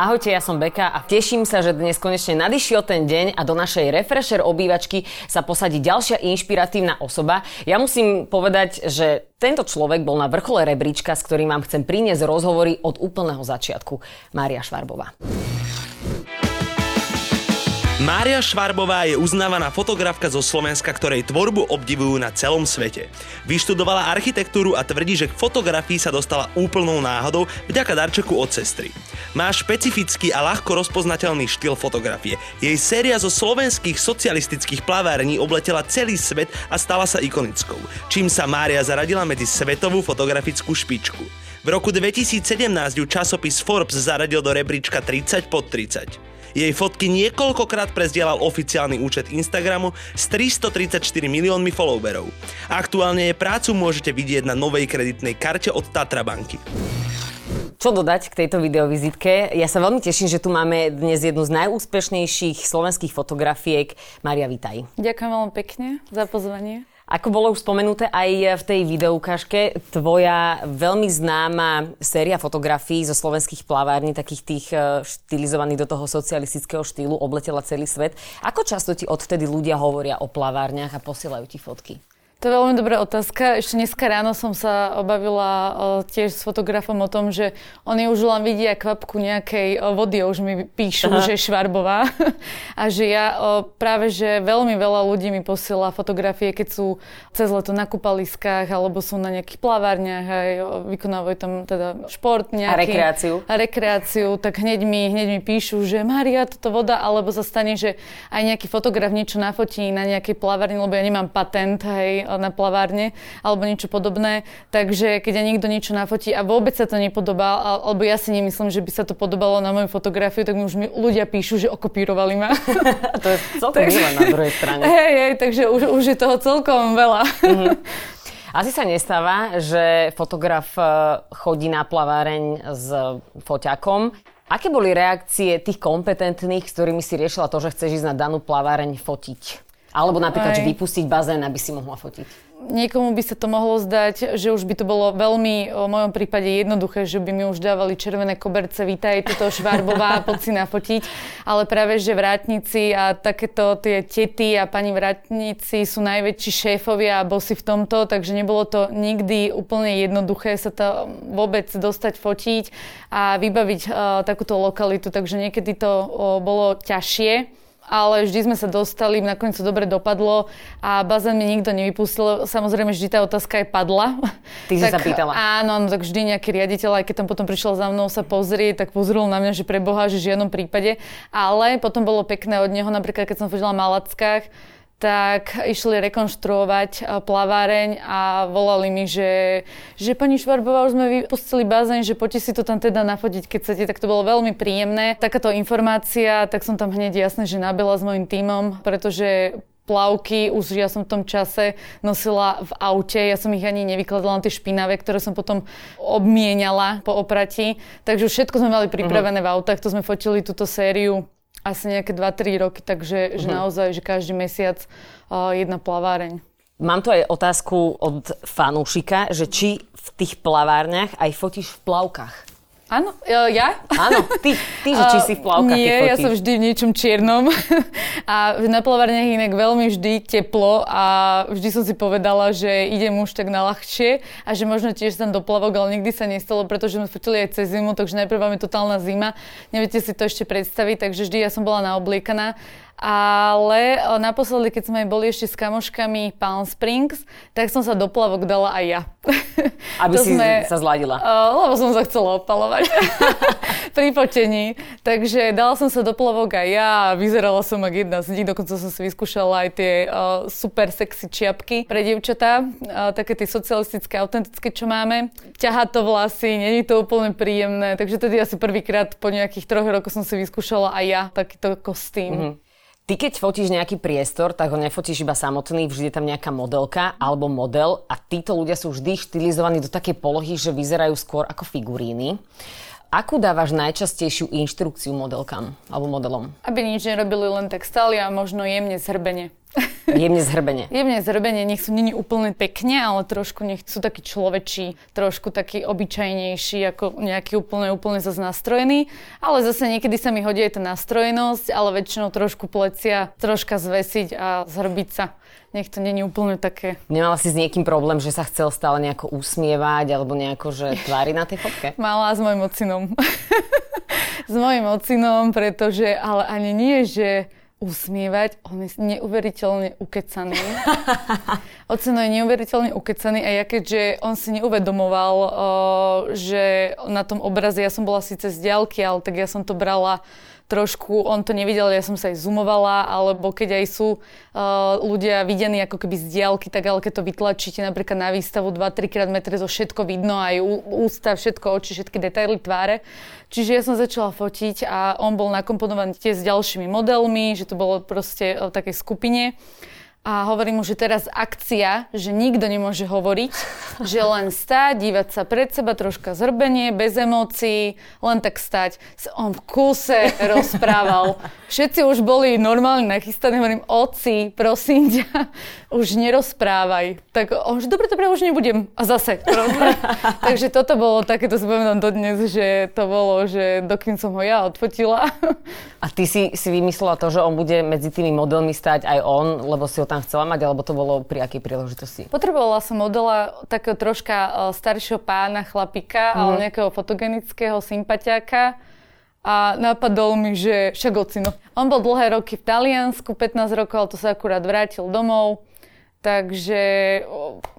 Ahojte, ja som Beka a teším sa, že dnes konečne nadišiel ten deň a do našej Refresher obývačky sa posadí ďalšia inšpiratívna osoba. Ja musím povedať, že tento človek bol na vrchole rebríčka, s ktorým vám chcem priniesť rozhovory od úplného začiatku. Mária Švarbová. Mária Švarbová je uznávaná fotografka zo Slovenska, ktorej tvorbu obdivujú na celom svete. Vyštudovala architektúru a tvrdí, že k fotografii sa dostala úplnou náhodou vďaka darčeku od sestry. Má špecifický a ľahko rozpoznateľný štýl fotografie. Jej séria zo slovenských socialistických plavární obletela celý svet a stala sa ikonickou, čím sa Mária zaradila medzi svetovú fotografickú špičku. V roku 2017 ju časopis Forbes zaradil do rebríčka 30 pod 30. Jej fotky niekoľkokrát prezdielal oficiálny účet Instagramu s 334 miliónmi followerov. Aktuálne jej prácu môžete vidieť na novej kreditnej karte od Tatra banky. Čo dodať k tejto videovizitke? Ja sa veľmi teším, že tu máme dnes jednu z najúspešnejších slovenských fotografiek. Maria, vitaj. Ďakujem veľmi pekne za pozvanie. Ako bolo už spomenuté aj v tej videoukážke, tvoja veľmi známa séria fotografií zo slovenských plavární, takých tých e, štilizovaných do toho socialistického štýlu, obletela celý svet. Ako často ti odvtedy ľudia hovoria o plavárniach a posielajú ti fotky? To je veľmi dobrá otázka. Ešte dneska ráno som sa obavila uh, tiež s fotografom o tom, že oni už len vidia kvapku nejakej uh, vody a už mi píšu, Aha. že je švarbová. a že ja uh, práve, že veľmi veľa ľudí mi posiela fotografie, keď sú cez leto na kúpaliskách alebo sú na nejakých plavárniach a vykonávajú tam teda šport nejaký. A rekreáciu. A rekreáciu, tak hneď mi, hneď mi píšu, že Maria, toto voda, alebo sa stane, že aj nejaký fotograf niečo nafotí na nejakej plavárni, lebo ja nemám patent, hej, na plavárne alebo niečo podobné. Takže keď ja niekto niečo nafotí a vôbec sa to nepodobá, alebo ja si nemyslím, že by sa to podobalo na moju fotografiu, tak už mi ľudia píšu, že okopírovali ma. to je celkom takže, na druhej strane. Hej, hej, takže už, už je toho celkom veľa. Mm-hmm. Asi sa nestáva, že fotograf e, chodí na plaváreň s foťakom. Aké boli reakcie tých kompetentných, s ktorými si riešila to, že chceš ísť na danú plaváreň fotiť? Alebo napríklad, Aj. že vypustiť bazén, aby si mohla fotiť. Niekomu by sa to mohlo zdať, že už by to bolo veľmi, v mojom prípade jednoduché, že by mi už dávali červené koberce, vítaj, toto švarbová, poď si nafotiť. Ale práve, že vrátnici a takéto tie tety a pani vrátnici sú najväčší šéfovia a bosy v tomto, takže nebolo to nikdy úplne jednoduché sa to vôbec dostať fotiť a vybaviť uh, takúto lokalitu, takže niekedy to uh, bolo ťažšie ale vždy sme sa dostali, nakoniec to dobre dopadlo a bazén mi nikto nevypustil. Samozrejme, vždy tá otázka je padla. Ty tak, si sa pýtala. Áno, no, tak vždy nejaký riaditeľ, aj keď tam potom prišiel za mnou sa pozrieť, tak pozrel na mňa, že pre Boha, že v žiadnom prípade. Ale potom bolo pekné od neho, napríklad keď som chodila v Malackách, tak išli rekonštruovať eh, plaváreň a volali mi, že, že pani Švarbová, už sme vypustili bazén, že poďte si to tam teda nafotiť, keď chcete, tak to bolo veľmi príjemné. Takáto informácia, tak som tam hneď jasne, že nabila s mojim tímom, pretože plavky, už ja som v tom čase nosila v aute, ja som ich ani nevykladala na tie špinavé, ktoré som potom obmienala po oprati. Takže všetko sme mali pripravené uh-huh. v autách, to sme fotili túto sériu asi nejaké 2-3 roky, takže že mhm. naozaj, že každý mesiac uh, jedna plaváreň. Mám tu aj otázku od fanúšika, že či v tých plavárniach aj fotíš v plavkách? Áno, e, ja? Áno, ty, ty že či si v plavkách Nie, ja som vždy v niečom čiernom a na plavárniach inak veľmi vždy teplo a vždy som si povedala, že idem už tak na ľahšie a že možno tiež tam do plavok, ale nikdy sa nestalo, pretože sme fotili aj cez zimu, takže najprv je totálna zima. Neviete si to ešte predstaviť, takže vždy ja som bola naobliekaná ale eh, naposledy, keď sme boli ešte s kamoškami Palm Springs, tak som sa do plavok dala aj ja. Aby si sme, sa zladila. Uh, lebo som sa chcela opalovať pri potení. Takže dala som sa do plavok aj ja a vyzerala som ako jedna z nich. Dokonca som si vyskúšala aj tie uh, super sexy čiapky pre dievčatá. Uh, také tie socialistické, autentické, čo máme. Ťahá to vlasy, není to úplne príjemné. Takže tedy asi prvýkrát po nejakých troch rokoch som si vyskúšala aj ja takýto kostým. Mm-hmm. Ty keď fotíš nejaký priestor, tak ho nefotíš iba samotný, vždy je tam nejaká modelka alebo model a títo ľudia sú vždy štilizovaní do takej polohy, že vyzerajú skôr ako figuríny. Akú dávaš najčastejšiu inštrukciu modelkám alebo modelom? Aby nič nerobili, len tak stali a možno jemne zhrbenie. Jemne zhrbenie. Jemne zhrbenie, nech sú není úplne pekne, ale trošku nech sú takí človečí, trošku taký obyčajnejší, ako nejaký úplne, úplne zase nastrojený. Ale zase niekedy sa mi hodí aj tá nastrojenosť, ale väčšinou trošku plecia, troška zvesiť a zhrbiť sa. Nech to není úplne také. Nemala si s niekým problém, že sa chcel stále nejako usmievať alebo nejako, že tvári na tej fotke? Mala s mojim ocinom. s mojim ocinom, pretože, ale ani nie, že usmievať. On je neuveriteľne ukecaný. Oceno je neuveriteľne ukecaný a ja keďže on si neuvedomoval, o, že na tom obraze ja som bola síce z diaľky, ale tak ja som to brala trošku, on to nevidel, ja som sa aj zoomovala, alebo keď aj sú uh, ľudia videní ako keby z diálky, tak ale keď to vytlačíte napríklad na výstavu 2-3 krát metre, to všetko vidno, aj ústa, všetko, oči, všetky detaily tváre. Čiže ja som začala fotiť a on bol nakomponovaný tiež s ďalšími modelmi, že to bolo proste v takej skupine a hovorím mu, že teraz akcia, že nikto nemôže hovoriť, že len stať, dívať sa pred seba, troška zrbenie, bez emócií, len tak stať. On v kuse rozprával. Všetci už boli normálne nachystaní, hovorím, oci, prosím ťa, už nerozprávaj. Tak on, že dobre, dobre, už nebudem. A zase. Takže toto bolo také, to si pamätám dodnes, že to bolo, že dokým som ho ja odfotila. A ty si, si vymyslela to, že on bude medzi tými modelmi stať aj on, lebo si ho tam chcela mať, alebo to bolo pri akej príležitosti? Potrebovala som modela takého troška e, staršieho pána, chlapika, mm. ale mhm. nejakého fotogenického sympatiáka. A napadol mi, že však ocino. On bol dlhé roky v Taliansku, 15 rokov, ale to sa akurát vrátil domov. Takže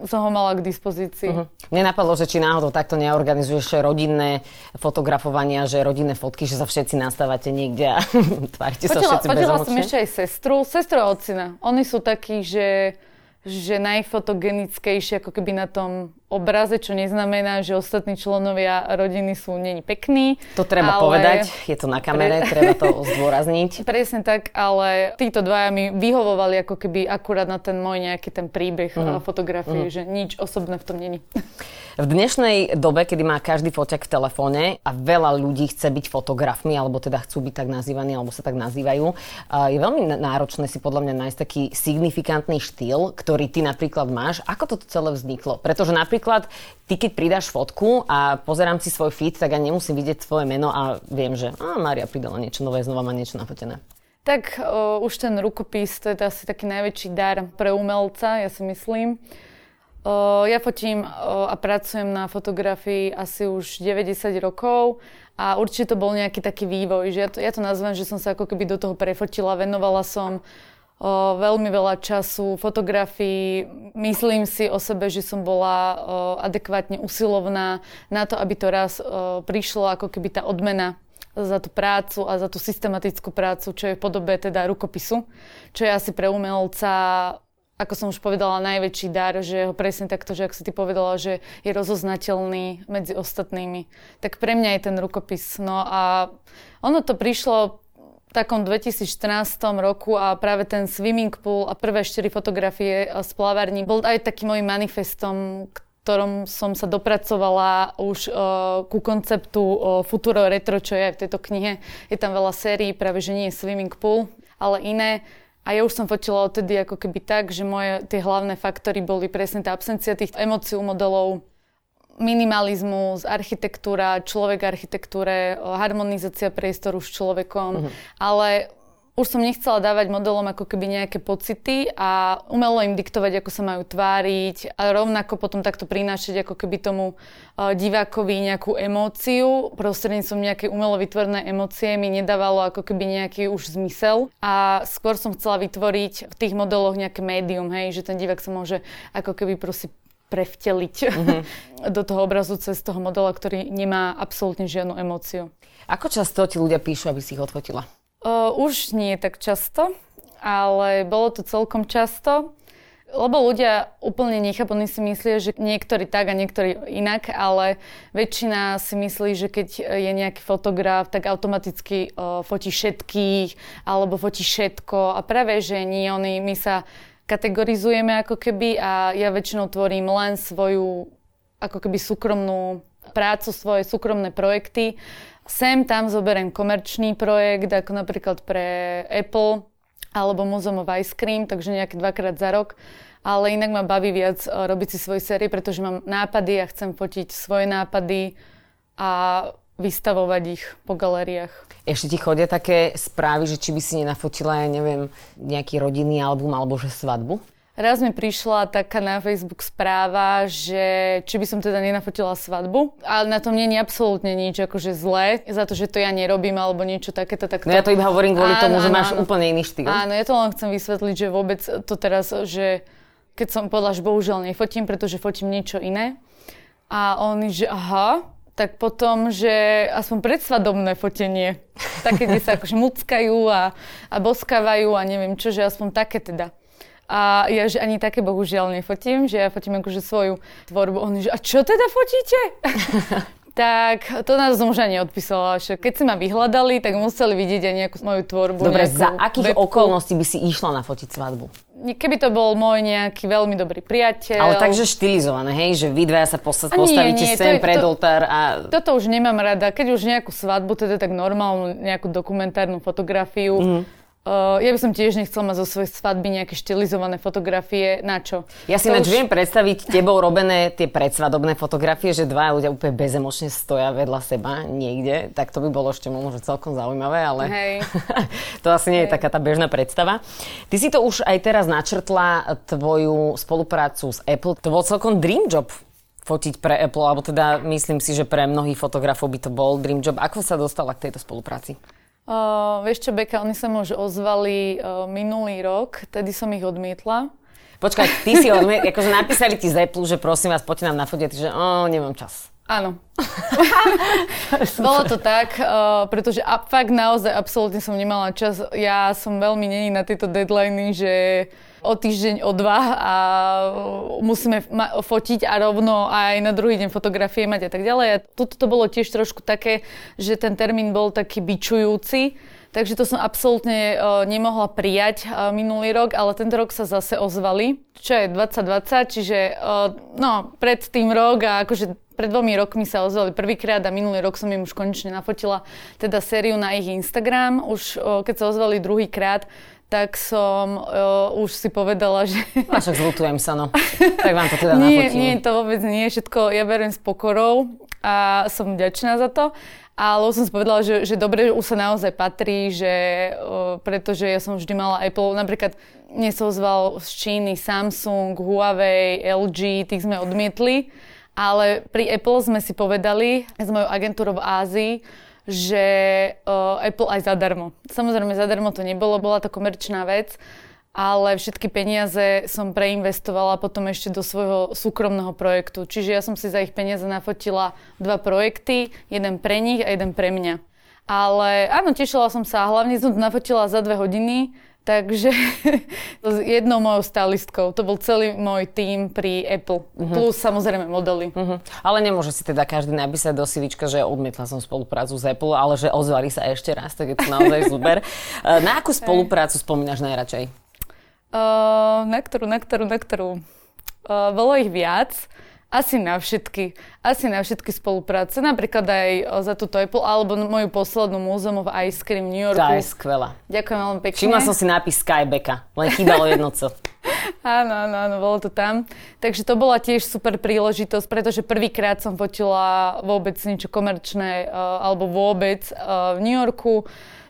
som ho mala k dispozícii. Uh-huh. Mne napadlo, že či náhodou takto neorganizuješ rodinné fotografovania, že rodinné fotky, že sa všetci nastávate niekde a tvárite sa všetci Počula som ešte aj sestru, sestru a ocina. Oni sú takí, že že najfotogenickejšie ako keby na tom obraze, čo neznamená, že ostatní členovia rodiny sú není pekní. To treba ale... povedať, je to na kamere, Pre... treba to zdôrazniť. Presne tak, ale títo dvaja mi vyhovovali ako keby akurát na ten môj nejaký ten príbeh uh-huh. fotografie, uh-huh. že nič osobné v tom není. V dnešnej dobe, kedy má každý foťak v telefóne a veľa ľudí chce byť fotografmi, alebo teda chcú byť tak nazývaní, alebo sa tak nazývajú, je veľmi náročné si podľa mňa nájsť taký signifikantný štýl, ktorý ty napríklad máš. Ako toto celé vzniklo? Pretože napríklad ty, keď pridáš fotku a pozerám si svoj feed, tak ja nemusím vidieť tvoje meno a viem, že a Mária pridala niečo nové, znova má niečo nafotené. Tak o, už ten rukopis, to je asi taký najväčší dar pre umelca, ja si myslím. O, ja fotím o, a pracujem na fotografii asi už 90 rokov a určite to bol nejaký taký vývoj, že ja to, ja to nazvem, že som sa ako keby do toho prefotila, venovala som o, veľmi veľa času fotografii. Myslím si o sebe, že som bola o, adekvátne usilovná na to, aby to raz o, prišlo ako keby tá odmena za tú prácu a za tú systematickú prácu, čo je v podobe teda rukopisu, čo je asi pre umelca ako som už povedala, najväčší dar, že ho presne takto, že ak si ty povedala, že je rozoznateľný medzi ostatnými. Tak pre mňa je ten rukopis. No a ono to prišlo takom 2014 roku a práve ten swimming pool a prvé štyri fotografie z plavární bol aj takým môjim manifestom, ktorom som sa dopracovala už uh, ku konceptu uh, Futuro Retro, čo je aj v tejto knihe. Je tam veľa sérií, práve že nie je swimming pool, ale iné. A ja už som fotila odtedy ako keby tak, že moje tie hlavné faktory boli presne tá absencia tých emócií modelov, minimalizmus, architektúra, človek architektúre, harmonizácia priestoru s človekom, uh-huh. ale už som nechcela dávať modelom ako keby nejaké pocity a umelo im diktovať, ako sa majú tváriť a rovnako potom takto prinášať ako keby tomu divákovi nejakú emóciu. Prostredníctvom nejakej umelo vytvorené emócie mi nedávalo ako keby nejaký už zmysel a skôr som chcela vytvoriť v tých modeloch nejaké médium, hej, že ten divák sa môže ako keby proste prevteliť mm-hmm. do toho obrazu cez toho modela, ktorý nemá absolútne žiadnu emóciu. Ako často ti ľudia píšu, aby si ich odfotila? Uh, už nie tak často, ale bolo to celkom často. Lebo ľudia úplne nechápu, oni si myslia, že niektorí tak a niektorí inak, ale väčšina si myslí, že keď je nejaký fotograf, tak automaticky uh, fotí všetkých alebo fotí všetko a práve, že nie, oni, my sa kategorizujeme ako keby a ja väčšinou tvorím len svoju ako keby súkromnú prácu, svoje súkromné projekty. Sem tam zoberiem komerčný projekt, ako napríklad pre Apple, alebo Muzeum of Ice Cream, takže nejaké dvakrát za rok. Ale inak ma baví viac eh, robiť si svoje série, pretože mám nápady a chcem fotiť svoje nápady a vystavovať ich po galériách. Ešte ti chodia také správy, že či by si nenafotila, ja neviem, nejaký rodinný album alebo že svadbu? Raz mi prišla taká na Facebook správa, že či by som teda nenafotila svadbu, ale na tom nie je absolútne nič akože zlé, za to, že to ja nerobím alebo niečo takéto. Tak to... No ja to iba hovorím kvôli áno, tomu, áno, že máš áno. úplne iný štýl. Áno, ja to len chcem vysvetliť, že vôbec to teraz, že keď som povedala, že bohužiaľ nefotím, pretože fotím niečo iné. A oni, že aha, tak potom, že aspoň predsvadobné fotenie, také, kde sa akože muckajú a, a boskávajú a neviem čo, že aspoň také teda. A ja, že ani také bohužiaľ nefotím, že ja fotím akože svoju tvorbu. On že, a čo teda fotíte? tak to nás už ani odpísala. Keď si ma vyhľadali, tak museli vidieť aj nejakú moju tvorbu. Dobre, za akých webku. okolností by si išla nafotiť svadbu? Keby to bol môj nejaký veľmi dobrý priateľ. Ale takže štilizované, hej? Že vy dvaja sa posta- postavíte nie, nie, sem pred to, oltár a... Toto už nemám rada. Keď už nejakú svadbu, teda tak normálnu nejakú dokumentárnu fotografiu, mm Uh, ja by som tiež nechcela mať zo svojej svadby nejaké štilizované fotografie. Na čo? Ja si už... viem predstaviť tebou robené tie predsvadobné fotografie, že dva ľudia úplne bezemočne stoja vedľa seba niekde. Tak to by bolo ešte možno celkom zaujímavé, ale Hej. to asi nie je taká tá bežná predstava. Ty si to už aj teraz načrtla tvoju spoluprácu s Apple. To bol celkom dream job fotiť pre Apple, alebo teda myslím si, že pre mnohých fotografov by to bol dream job. Ako sa dostala k tejto spolupráci? Uh, vieš čo, Beka, oni sa mi už ozvali uh, minulý rok, tedy som ich odmietla. Počkaj, ty si odmietla, akože napísali ti z Apple, že prosím vás, poďte nám nafotiť, že oh, nemám čas. Áno. Bolo to tak, uh, pretože a, fakt naozaj absolútne som nemala čas. Ja som veľmi není na tieto deadliny, že o týždeň, o dva a musíme fotiť a rovno aj na druhý deň fotografie mať a tak ďalej. A tuto to bolo tiež trošku také, že ten termín bol taký bičujúci, takže to som absolútne uh, nemohla prijať uh, minulý rok, ale tento rok sa zase ozvali, čo je 2020, čiže uh, no, pred tým rok a akože pred dvomi rokmi sa ozvali prvýkrát a minulý rok som im už konečne nafotila teda sériu na ich Instagram. Už keď sa ozvali druhýkrát, tak som uh, už si povedala, že... A však zlutujem sa, no. Tak vám to teda nie, Nie, to vôbec nie. Všetko ja beriem s pokorou a som vďačná za to. Ale som si povedala, že, že dobre, už sa naozaj patrí, že, uh, pretože ja som vždy mala Apple, napríklad mne sa ozval z Číny Samsung, Huawei, LG, tých sme odmietli. Ale pri Apple sme si povedali s mojou agentúrou v Ázii, že uh, Apple aj zadarmo. Samozrejme, zadarmo to nebolo, bola to komerčná vec, ale všetky peniaze som preinvestovala potom ešte do svojho súkromného projektu. Čiže ja som si za ich peniaze nafotila dva projekty, jeden pre nich a jeden pre mňa. Ale áno, tešila som sa, hlavne som nafotila za dve hodiny, Takže s jednou mojou stylistkou, to bol celý môj tím pri Apple, uh-huh. plus samozrejme modely. Uh-huh. Ale nemôže si teda každý napísať do CVčka, že odmietla som spoluprácu s Apple, ale že ozvali sa ešte raz, tak je to naozaj super. Eh, na akú spoluprácu spomínaš najradšej? Uh, na ktorú, na ktorú, na ktorú? Uh, bolo ich viac. Asi na všetky. Asi na všetky spolupráce. Napríklad aj za túto Apple, alebo moju poslednú Museum of Ice Cream v New Yorku. Tá je skvelá. Ďakujem veľmi pekne. Všimla som si nápis Skybecka, len chýbalo jedno co. áno, áno, áno, bolo to tam. Takže to bola tiež super príležitosť, pretože prvýkrát som fotila vôbec niečo komerčné, uh, alebo vôbec uh, v New Yorku.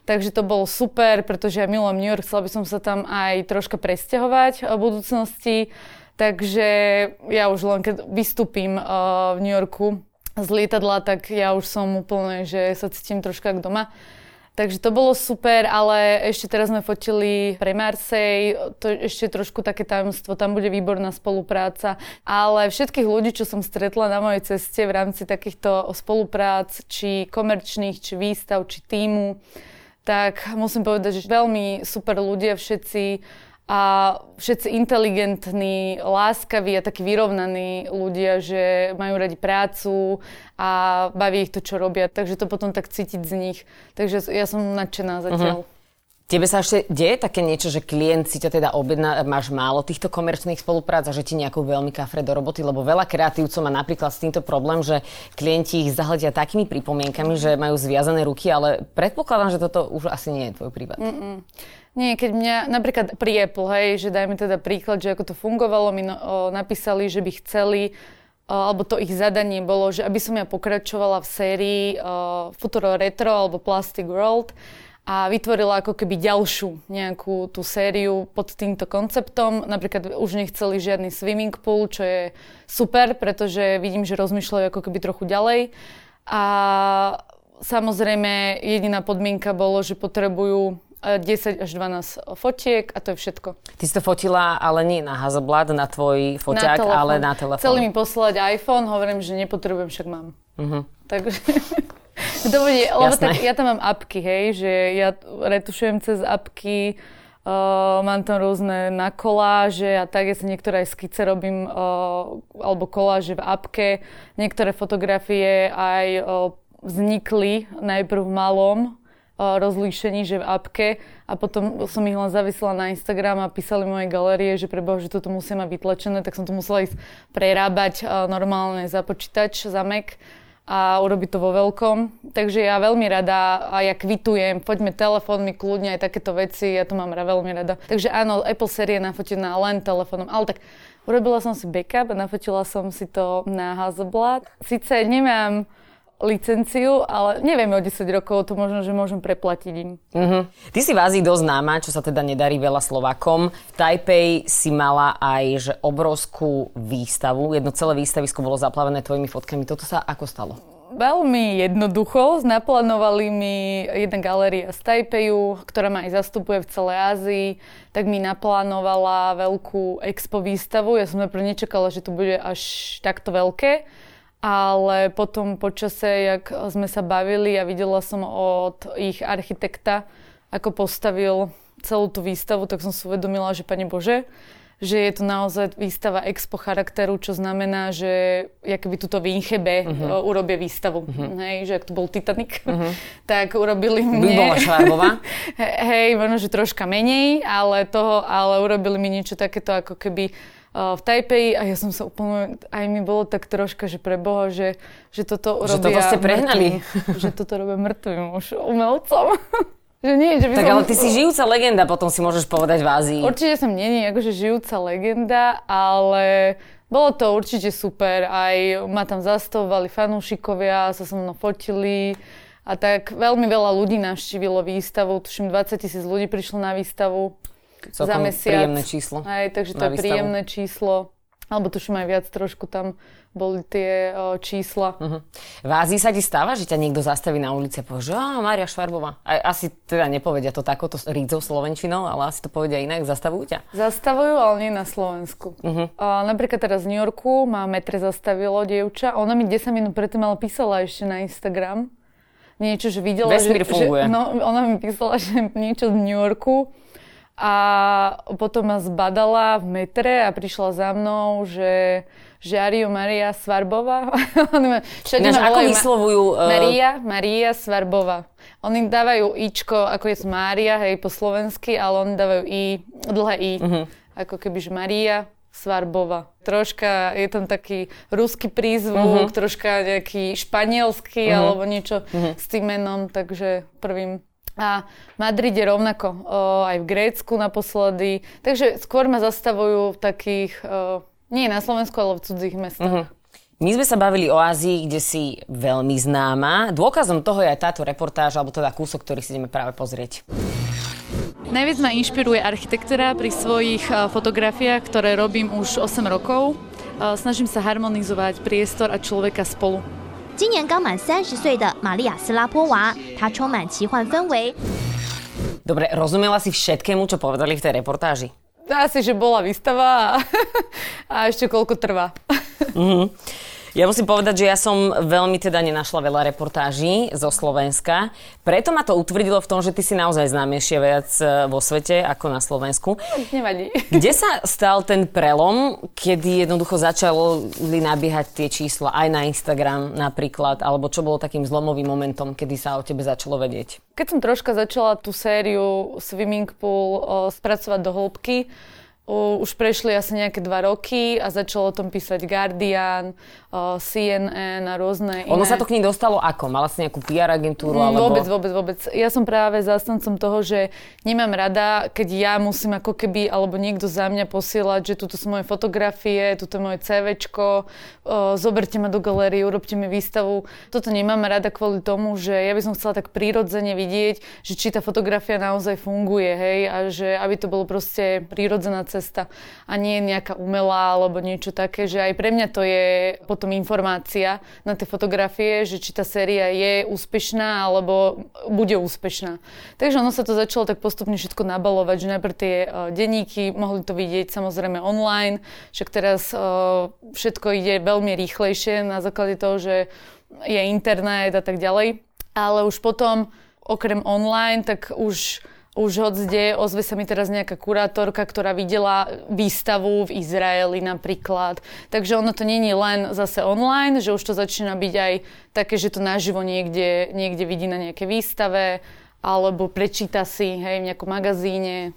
Takže to bolo super, pretože ja milujem New York, chcela by som sa tam aj troška presťahovať v budúcnosti. Takže ja už len keď vystúpim uh, v New Yorku z lietadla, tak ja už som úplne, že sa cítim troška ako doma. Takže to bolo super, ale ešte teraz sme fotili pre Marseille, to ešte trošku také tajomstvo, tam bude výborná spolupráca. Ale všetkých ľudí, čo som stretla na mojej ceste v rámci takýchto spoluprác, či komerčných, či výstav, či týmu, tak musím povedať, že veľmi super ľudia všetci, a všetci inteligentní, láskaví a takí vyrovnaní ľudia, že majú radi prácu a baví ich to, čo robia. Takže to potom tak cítiť z nich. Takže ja som nadšená zatiaľ. Uh-huh. Tebe sa ešte deje také niečo, že klient si ťa teda objedná, máš málo týchto komerčných spoluprác a že ti nejakú veľmi kafre do roboty, lebo veľa kreatívcov má napríklad s týmto problém, že klienti ich zahledia takými pripomienkami, že majú zviazané ruky, ale predpokladám, že toto už asi nie je tvoj prípad. Mm-mm. Nie, keď mňa napríklad pri Apple, hej, že dajme teda príklad, že ako to fungovalo, mi no, o, napísali, že by chceli alebo to ich zadanie bolo, že aby som ja pokračovala v sérii uh, Futuro Retro alebo Plastic World a vytvorila ako keby ďalšiu nejakú tú sériu pod týmto konceptom. Napríklad už nechceli žiadny swimming pool, čo je super, pretože vidím, že rozmýšľajú ako keby trochu ďalej. A samozrejme jediná podmienka bolo, že potrebujú 10 e, až 12 fotiek a to je všetko. Ty si to fotila, ale nie na Hasselblad, na tvoj foťák, na ale na telefón. Chceli mi poslať iPhone, hovorím, že nepotrebujem, však mám. Uh-huh. Takže... Kto bude, lebo tak ja tam mám apky, hej, že ja retušujem cez apky, Uh, mám tam rôzne na koláže a tak, ja sa niektoré aj skice robím, uh, alebo koláže v apke. Niektoré fotografie aj uh, vznikli najprv v malom rozlíšení, že v apke a potom som ich len zavisla na Instagram a písali moje galerie, že preboha, že toto musia mať vytlačené, tak som to musela ísť prerábať normálne za počítač, za Mac a urobiť to vo veľkom. Takže ja veľmi rada a ja kvitujem, poďme telefónmi, kľudne aj takéto veci, ja to mám veľmi rada. Takže áno, Apple série nafotená len telefónom, ale tak urobila som si backup a nafotila som si to na Hasselblad. Sice nemám licenciu, ale nevieme o 10 rokov, to možno, že môžem preplatiť im. Uh-huh. Ty si v Ázii dosť známa, čo sa teda nedarí veľa Slovakom. V Taipei si mala aj že obrovskú výstavu. Jedno celé výstavisko bolo zaplavené tvojimi fotkami. Toto sa ako stalo? Veľmi jednoducho. Naplánovali mi jedna galéria z Taipeiu, ktorá ma aj zastupuje v celej Ázii, tak mi naplánovala veľkú expo výstavu. Ja som najprv nečakala, že to bude až takto veľké ale potom počase, jak sme sa bavili a videla som od ich architekta, ako postavil celú tú výstavu, tak som si uvedomila, že Pane Bože, že je to naozaj výstava expo charakteru, čo znamená, že keby tuto v Inchebe uh-huh. urobia výstavu. Uh-huh. Hej, že ak to bol Titanic, uh-huh. tak urobili mne... By bola. Hej, možno, že troška menej, ale toho, ale urobili mi niečo takéto ako keby v Taipei a ja som sa úplne, aj mi bolo tak troška, že pre Boha, že, že toto robia... Že toto ste prehnali. Mŕtvým, že toto robia mŕtvým už umelcom. že nie, že by tak som... ale ty si žijúca legenda, potom si môžeš povedať v Ázii. Určite som nie, akože žijúca legenda, ale bolo to určite super. Aj ma tam zastavovali fanúšikovia, sa so mnou fotili. A tak veľmi veľa ľudí navštívilo výstavu. Tuším, 20 tisíc ľudí prišlo na výstavu za mesiac. príjemné číslo. Aj, takže to je výstavu. príjemné číslo. Alebo tuším aj viac trošku tam boli tie o, čísla. Uh-huh. V Ázii sa ti stáva, že ťa niekto zastaví na ulici a povie, že Mária Švarbová. A, asi teda nepovedia to takoto rídzou slovenčinou, ale asi to povedia inak. Zastavujú ťa? Zastavujú, ale nie na Slovensku. Uh-huh. A, napríklad teraz v New Yorku ma metre zastavilo dievča. Ona mi 10 minút predtým ale písala ešte na Instagram. Niečo, že videla, Vesmír že, funguje. že no, ona mi písala, že niečo z New Yorku a potom ma zbadala v metre a prišla za mnou, že Žario Maria Svarbová. Ináč, ako vyslovujú? Uh... Maria, Maria Svarbová. Oni dávajú ičko, ako je Mária, hej, po slovensky, ale oni dávajú i, dlhé i. Uh-huh. Ako kebyže Maria Svarbova. Troška je tam taký ruský prízvuk, uh-huh. troška nejaký španielský uh-huh. alebo niečo uh-huh. s tým menom, takže prvým a v Madride rovnako, o, aj v Grécku naposledy. Takže skôr ma zastavujú v takých, o, nie na Slovensku, ale v cudzích mestách. Uh-huh. My sme sa bavili o Ázii, kde si veľmi známa. Dôkazom toho je aj táto reportáž, alebo teda kúsok, ktorý si ideme práve pozrieť. Najviac ma inšpiruje architektúra pri svojich fotografiách, ktoré robím už 8 rokov. Snažím sa harmonizovať priestor a človeka spolu. 今年刚满三十岁的玛利亚斯拉波娃，她充满奇幻氛围。Dobre, rozumela si všetkému, čo povedali v tej reportáži? Asi, že bola výstava a, a ešte koľko trvá. mm-hmm. Ja musím povedať, že ja som veľmi teda nenašla veľa reportáží zo Slovenska. Preto ma to utvrdilo v tom, že ty si naozaj známejšie viac e, vo svete ako na Slovensku. Nevadí. Kde sa stal ten prelom, kedy jednoducho začali nabiehať tie čísla aj na Instagram napríklad, alebo čo bolo takým zlomovým momentom, kedy sa o tebe začalo vedieť? Keď som troška začala tú sériu Swimming Pool o, spracovať do hĺbky, už prešli asi nejaké dva roky a začalo o tom písať Guardian, CNN a rôzne iné. Ono sa to k ní dostalo ako? Mala si nejakú PR agentúru? Mm, alebo... Vôbec, vôbec, vôbec. Ja som práve zástancom toho, že nemám rada, keď ja musím ako keby, alebo niekto za mňa posielať, že tuto sú moje fotografie, tuto je moje CVčko, zoberte ma do galérie, urobte mi výstavu. Toto nemám rada kvôli tomu, že ja by som chcela tak prírodzene vidieť, že či tá fotografia naozaj funguje, hej, a že aby to bolo proste prírodzená cesta a nie nejaká umelá alebo niečo také, že aj pre mňa to je potom informácia na tie fotografie, že či tá séria je úspešná alebo bude úspešná. Takže ono sa to začalo tak postupne všetko nabalovať, že najprv tie uh, denníky mohli to vidieť samozrejme online, však teraz uh, všetko ide veľmi rýchlejšie na základe toho, že je internet a tak ďalej. Ale už potom, okrem online, tak už už hoď kde, ozve sa mi teraz nejaká kurátorka, ktorá videla výstavu v Izraeli napríklad. Takže ono to není len zase online, že už to začína byť aj také, že to naživo niekde, niekde vidí na nejaké výstave, alebo prečíta si hej, v nejakom magazíne,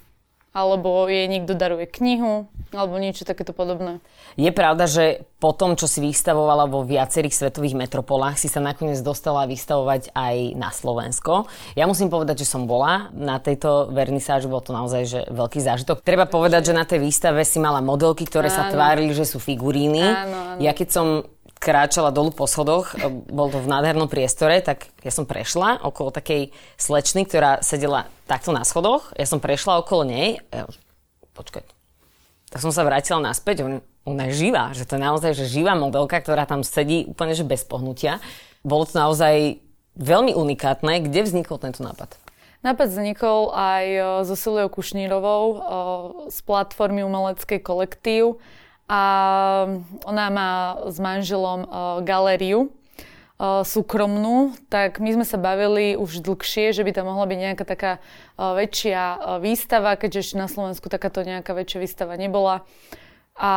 alebo jej niekto daruje knihu, alebo niečo takéto podobné. Je pravda, že po tom, čo si vystavovala vo viacerých svetových metropolách, si sa nakoniec dostala vystavovať aj na Slovensko. Ja musím povedať, že som bola na tejto vernisáži, bol to naozaj že veľký zážitok. Treba povedať, že na tej výstave si mala modelky, ktoré áno. sa tvárili, že sú figuríny. Áno, áno. Ja keď som kráčala dolu po schodoch, e, bol to v nádhernom priestore, tak ja som prešla okolo takej slečny, ktorá sedela takto na schodoch. Ja som prešla okolo nej. Už, počkaj. Tak som sa vrátila naspäť. Ona je živá, že to je naozaj že živá modelka, ktorá tam sedí úplne že bez pohnutia. Bolo to naozaj veľmi unikátne. Kde vznikol tento nápad? Nápad vznikol aj e, so Siliou Kušnírovou e, z platformy Umeleckej kolektív a ona má s manželom uh, galériu uh, súkromnú, tak my sme sa bavili už dlhšie, že by tam mohla byť nejaká taká uh, väčšia výstava, keďže na Slovensku takáto nejaká väčšia výstava nebola. A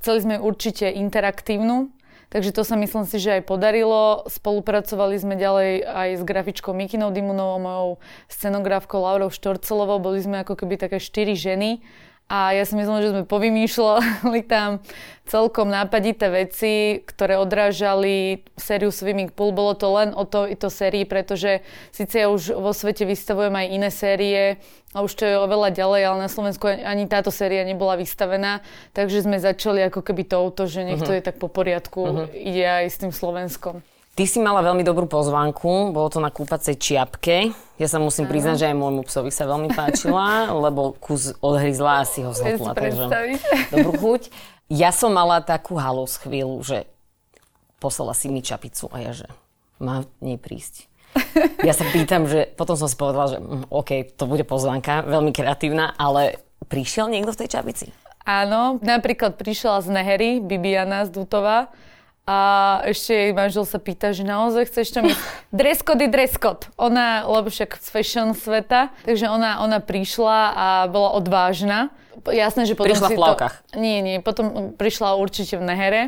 chceli sme určite interaktívnu, takže to sa myslím si, že aj podarilo. Spolupracovali sme ďalej aj s grafičkou Mikinou Dimunovou, mojou scenografkou Laurou Štorcelovou. Boli sme ako keby také štyri ženy, a ja si myslím, že sme povymýšľali tam celkom nápadité veci, ktoré odrážali sériu Swimming Pool. Bolo to len o to, to sérii, pretože síce ja už vo svete vystavujem aj iné série a už to je oveľa ďalej, ale na Slovensku ani táto séria nebola vystavená, takže sme začali ako keby touto, že nech to uh-huh. je tak po poriadku, uh-huh. ide aj s tým Slovenskom. Ty si mala veľmi dobrú pozvánku, bolo to na kúpacej čiapke. Ja sa musím priznať, že aj môjmu psovi sa veľmi páčila, lebo kus odhryzla a si ho zhotla. Takže dobrú chuť. Ja som mala takú halus chvíľu, že poslala si mi čapicu a ja, že má nej prísť. Ja sa pýtam, že potom som si povedala, že mm, OK, to bude pozvánka, veľmi kreatívna, ale prišiel niekto v tej čapici? Áno, napríklad prišla z Nehery, Bibiana z Dutova, a ešte jej manžel sa pýta, že naozaj chceš tam. Dress code je dress code. Ona, lebo však z fashion sveta, takže ona, ona prišla a bola odvážna. Jasné, že potom prišla si v plavkách. To, nie, nie, potom prišla určite v Nehere,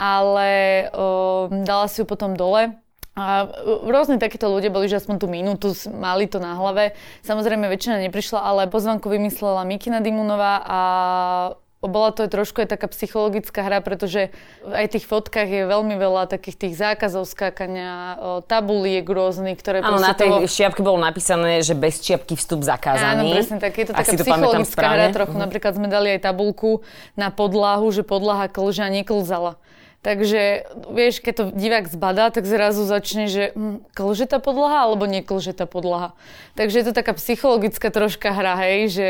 ale o, dala si ju potom dole. A rôzne takéto ľudia boli, že aspoň tú minútu mali to na hlave. Samozrejme, väčšina neprišla, ale pozvanku vymyslela Mikina Dimunová a bola to trošku aj taká psychologická hra, pretože aj v tých fotkách je veľmi veľa takých tých zákazov skákania, tabuliek rôznych, ktoré Áno, na tej toho... šiapke bolo napísané, že bez čiapky vstup zakázaný. Áno, presne tak. Je to taká psychologická hra trochu. Uh-huh. Napríklad sme dali aj tabulku na podlahu, že podlaha klža neklzala. Takže vieš, keď to divák zbadá, tak zrazu začne, že hm, klže tá podlaha alebo neklže tá podlaha. Takže je to taká psychologická troška hra, hej, že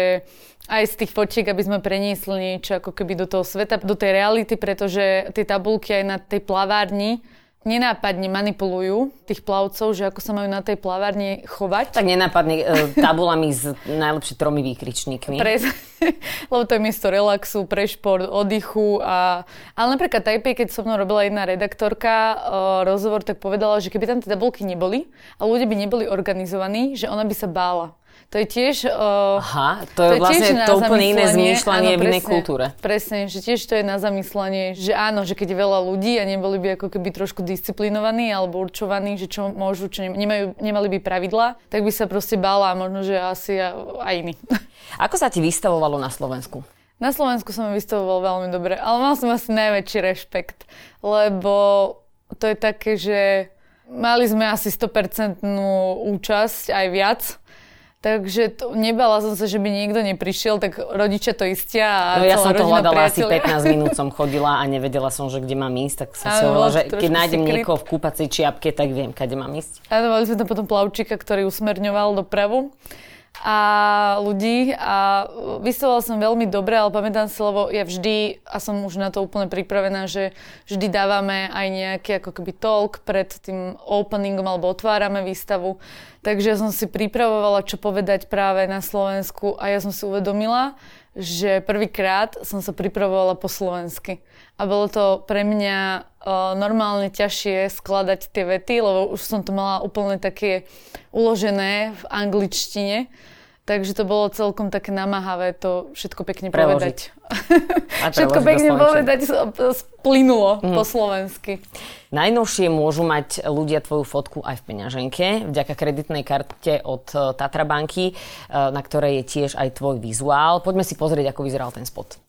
aj z tých fotiek, aby sme preniesli niečo ako keby do toho sveta, do tej reality, pretože tie tabulky aj na tej plavárni nenápadne manipulujú tých plavcov, že ako sa majú na tej plavárni chovať. Tak nenápadne e, tabulami s najlepšie tromi výkričníkmi. Pre, lebo to je miesto relaxu, pre šport, oddychu. A, ale napríklad Taipei, keď so mnou robila jedna redaktorka uh, rozhovor, tak povedala, že keby tam tie tabulky neboli a ľudia by neboli organizovaní, že ona by sa bála to je tiež... Uh, Aha, to je, to je vlastne to úplne iné zmýšľanie áno, v inej kultúre. Presne, že tiež to je na zamyslenie, že áno, že keď je veľa ľudí a neboli by ako keby trošku disciplinovaní alebo určovaní, že čo môžu, čo nemajú, nemali by pravidla, tak by sa proste bála a možno, že asi aj iní. Ako sa ti vystavovalo na Slovensku? Na Slovensku som vystavovalo veľmi dobre, ale mal som asi najväčší rešpekt, lebo to je také, že mali sme asi 100% účasť, aj viac Takže to, nebala som sa, že by niekto neprišiel, tak rodičia to istia a No ja som to hľadala asi 15 minút som chodila a nevedela som, že kde mám ísť, tak som si hovorila, že keď nájdem secret. niekoho v kúpacej čiapke, tak viem, kde mám ísť. Áno, mali sme tam potom plavčíka, ktorý usmerňoval dopravu a ľudí a vystavovala som veľmi dobre, ale pamätám si, lebo ja vždy, a som už na to úplne pripravená, že vždy dávame aj nejaký ako keby talk pred tým openingom alebo otvárame výstavu. Takže ja som si pripravovala, čo povedať práve na Slovensku a ja som si uvedomila, že prvýkrát som sa pripravovala po slovensky. A bolo to pre mňa uh, normálne ťažšie skladať tie vety, lebo už som to mala úplne také uložené v angličtine. Takže to bolo celkom také namáhavé to všetko pekne Preložiť. povedať. Všetko pekne povedať splynulo mm. po slovensky. Najnovšie môžu mať ľudia tvoju fotku aj v peňaženke vďaka kreditnej karte od e, Tatra banky, e, na ktorej je tiež aj tvoj vizuál. Poďme si pozrieť, ako vyzeral ten spot.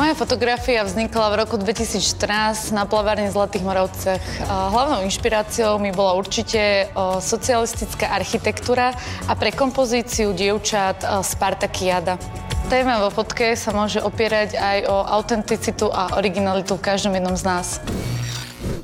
Moja fotografia vznikla v roku 2014 na plavárne Zlatých Moravcech. Hlavnou inšpiráciou mi bola určite socialistická architektúra a pre kompozíciu dievčat Spartakiada. Téma vo fotke sa môže opierať aj o autenticitu a originalitu v každom jednom z nás.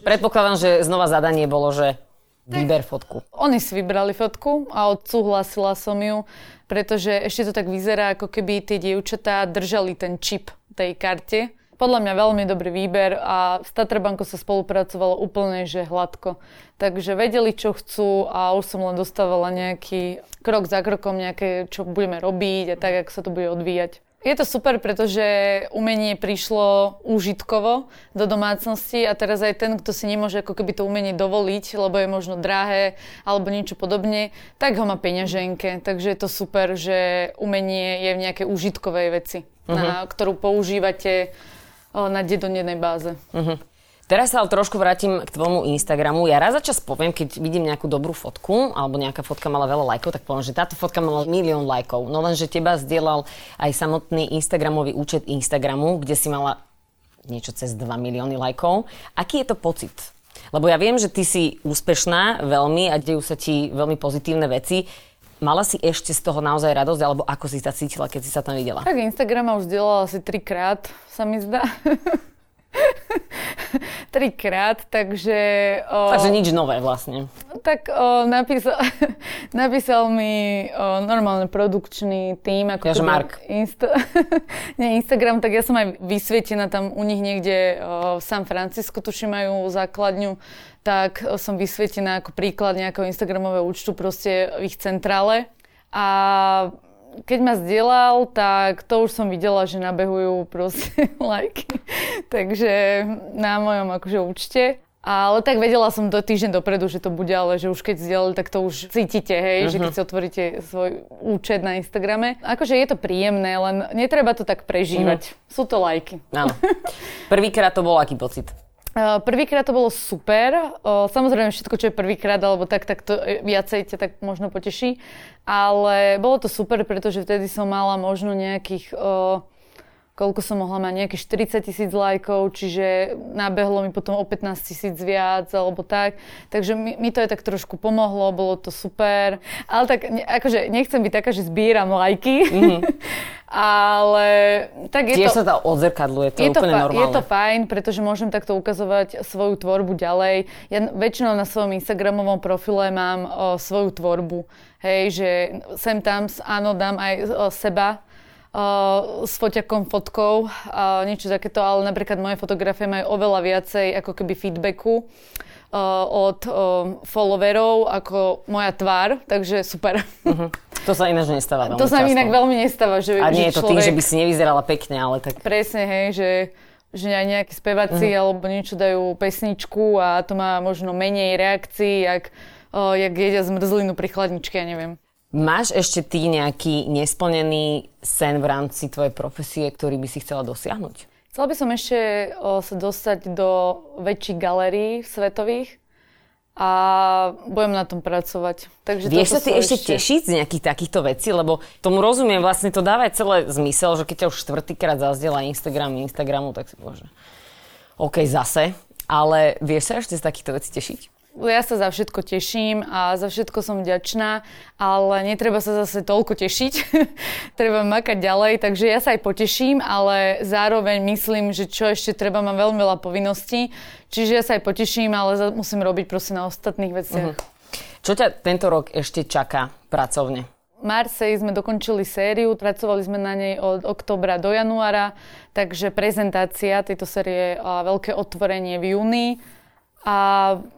Predpokladám, že znova zadanie bolo, že vyber fotku. Oni si vybrali fotku a odsúhlasila som ju, pretože ešte to tak vyzerá, ako keby tie dievčatá držali ten čip tej karte. Podľa mňa veľmi dobrý výber a s Tatrabanko sa spolupracovalo úplne že hladko. Takže vedeli, čo chcú a už som len dostávala nejaký krok za krokom, nejaké, čo budeme robiť a tak, ako sa to bude odvíjať. Je to super, pretože umenie prišlo úžitkovo do domácnosti a teraz aj ten, kto si nemôže ako keby to umenie dovoliť, lebo je možno drahé alebo niečo podobne, tak ho má peňaženke. Takže je to super, že umenie je v nejakej úžitkovej veci, uh-huh. na ktorú používate na dedonednej báze. Uh-huh. Teraz sa ale trošku vrátim k tvojmu Instagramu. Ja raz za čas poviem, keď vidím nejakú dobrú fotku, alebo nejaká fotka mala veľa lajkov, tak poviem, že táto fotka mala milión lajkov. No lenže teba zdieľal aj samotný Instagramový účet Instagramu, kde si mala niečo cez 2 milióny lajkov. Aký je to pocit? Lebo ja viem, že ty si úspešná veľmi a dejú sa ti veľmi pozitívne veci. Mala si ešte z toho naozaj radosť, alebo ako si sa cítila, keď si sa tam videla? Tak Instagrama už zdieľala asi trikrát, sa mi zdá. trikrát, takže... O, takže nič nové vlastne. Tak o, napísal, napísal mi o, normálne produkčný tým. Ako ja, Mark. Insta, nie, Instagram, tak ja som aj vysvietená tam u nich niekde o, v San Francisco, tuším majú základňu, tak som vysvietená ako príklad nejakého Instagramového účtu proste v ich centrále. A keď ma zdieľal, tak to už som videla, že nabehujú proste lajky. Takže na mojom akože účte. Ale tak vedela som do týždeň dopredu, že to bude, ale že už keď zdieľali, tak to už cítite, hej, uh-huh. že keď mhm. si otvoríte svoj účet na Instagrame. Akože je to príjemné, len netreba to tak prežívať. Uh-huh. Sú to lajky. Áno. Prvýkrát to bol aký pocit? Prvýkrát to bolo super. Samozrejme všetko, čo je prvýkrát, alebo tak, tak to viacej ťa tak možno poteší. Ale bolo to super, pretože vtedy som mala možno nejakých koľko som mohla mať, nejakých 40 tisíc lajkov, čiže nabehlo mi potom o 15 tisíc viac, alebo tak. Takže mi, mi to aj tak trošku pomohlo, bolo to super. Ale tak, ne, akože nechcem byť taká, že zbieram lajky, mm-hmm. ale tak je Tiež to... sa to odzrkadluje, to je, je úplne to, normálne. Je to fajn, pretože môžem takto ukazovať svoju tvorbu ďalej. Ja väčšinou na svojom Instagramovom profile mám o, svoju tvorbu. Hej, že sem tam, áno, dám aj o, seba, s foťakom, fotkou, niečo takéto, ale napríklad moje fotografie majú oveľa viacej ako keby feedbacku od followerov ako moja tvár, takže super. Uh-huh. To sa ináč nestáva veľmi To sa mi inak veľmi nestáva. Že, A nie že je to človek... tým, že by si nevyzerala pekne, ale tak... Presne, hej, že že aj nejakí speváci uh-huh. alebo niečo dajú pesničku a to má možno menej reakcií, jak, uh, jak jedia zmrzlinu pri chladničke, ja neviem. Máš ešte ty nejaký nesplnený sen v rámci tvojej profesie, ktorý by si chcela dosiahnuť? Chcela by som ešte o, sa dostať do väčších galérií svetových a budem na tom pracovať. Takže Vieš sa ty ešte, tešiť z nejakých takýchto vecí? Lebo tomu rozumiem, vlastne to dáva celé zmysel, že keď ťa už štvrtýkrát zazdiela Instagram, Instagramu, tak si bože. OK, zase. Ale vieš sa ešte z takýchto vecí tešiť? Ja sa za všetko teším a za všetko som vďačná, ale netreba sa zase toľko tešiť. treba makať ďalej, takže ja sa aj poteším, ale zároveň myslím, že čo ešte treba, mám veľmi veľa povinností, čiže ja sa aj poteším, ale musím robiť proste na ostatných veciach. Uh-huh. Čo ťa tento rok ešte čaká pracovne? Marsej sme dokončili sériu, pracovali sme na nej od oktobra do januára, takže prezentácia tejto série a veľké otvorenie v júni. A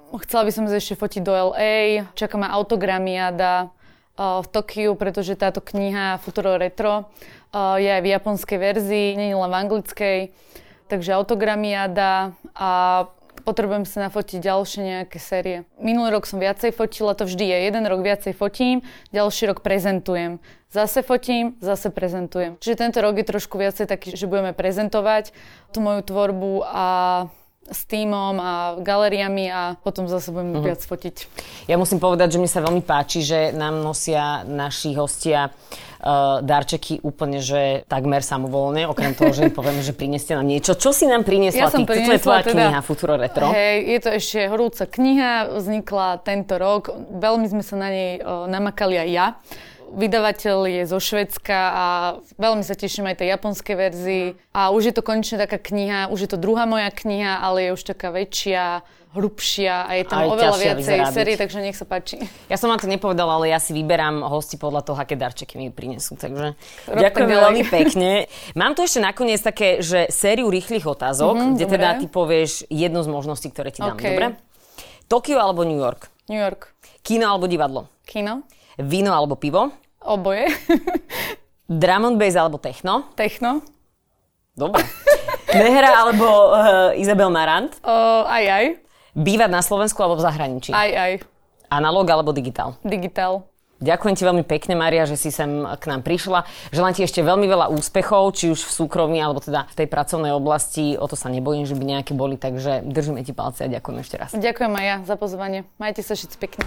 Chcela by som ešte fotiť do LA, čaká ma autogramiada uh, v Tokiu, pretože táto kniha Futuro Retro uh, je aj v japonskej verzii, nie len v anglickej. Takže autogramiada a potrebujem sa nafotiť ďalšie nejaké série. Minulý rok som viacej fotila, to vždy je. Jeden rok viacej fotím, ďalší rok prezentujem. Zase fotím, zase prezentujem. Čiže tento rok je trošku viacej taký, že budeme prezentovať tú moju tvorbu a s týmom a galériami a potom zase budeme uh-huh. viac fotiť. Ja musím povedať, že mi sa veľmi páči, že nám nosia naši hostia uh, darčeky úplne, že takmer samovolne, okrem toho, že im povieme, že prineste nám niečo. Čo si nám priniesla ja ty? Toto je tvoja teda, kniha Futuro Retro. Hej, je to ešte horúca kniha, vznikla tento rok. Veľmi sme sa na nej uh, namakali aj ja. Vydavateľ je zo Švedska a veľmi sa teším aj tej japonskej verzii. A už je to konečne taká kniha, už je to druhá moja kniha, ale je už taká väčšia, hrubšia a je tam aj oveľa viacej série, takže nech sa páči. Ja som vám to nepovedala, ale ja si vyberám hosti podľa toho, aké darčeky mi prinesú. Takže Rob ďakujem veľmi pekne. Mám tu ešte nakoniec také, že sériu rýchlych otázok, mm-hmm, kde dobre. teda ty povieš jednu z možností, ktoré ti dám. Okay. Dobre? Tokio alebo New York? New York. Kino alebo divadlo? Kino. Víno alebo pivo? Oboje. Drum and bass alebo techno? Techno. Dobre. Nehra alebo uh, Izabel Marant? Uh, aj, aj. Bývať na Slovensku alebo v zahraničí? Aj, aj. Analóg alebo digitál? Digitál. Ďakujem ti veľmi pekne, Maria, že si sem k nám prišla. Želám ti ešte veľmi veľa úspechov, či už v súkromí, alebo teda v tej pracovnej oblasti. O to sa nebojím, že by nejaké boli, takže držíme ti palce a ďakujem ešte raz. Ďakujem aj ja za pozvanie. Majte sa všetci pekne.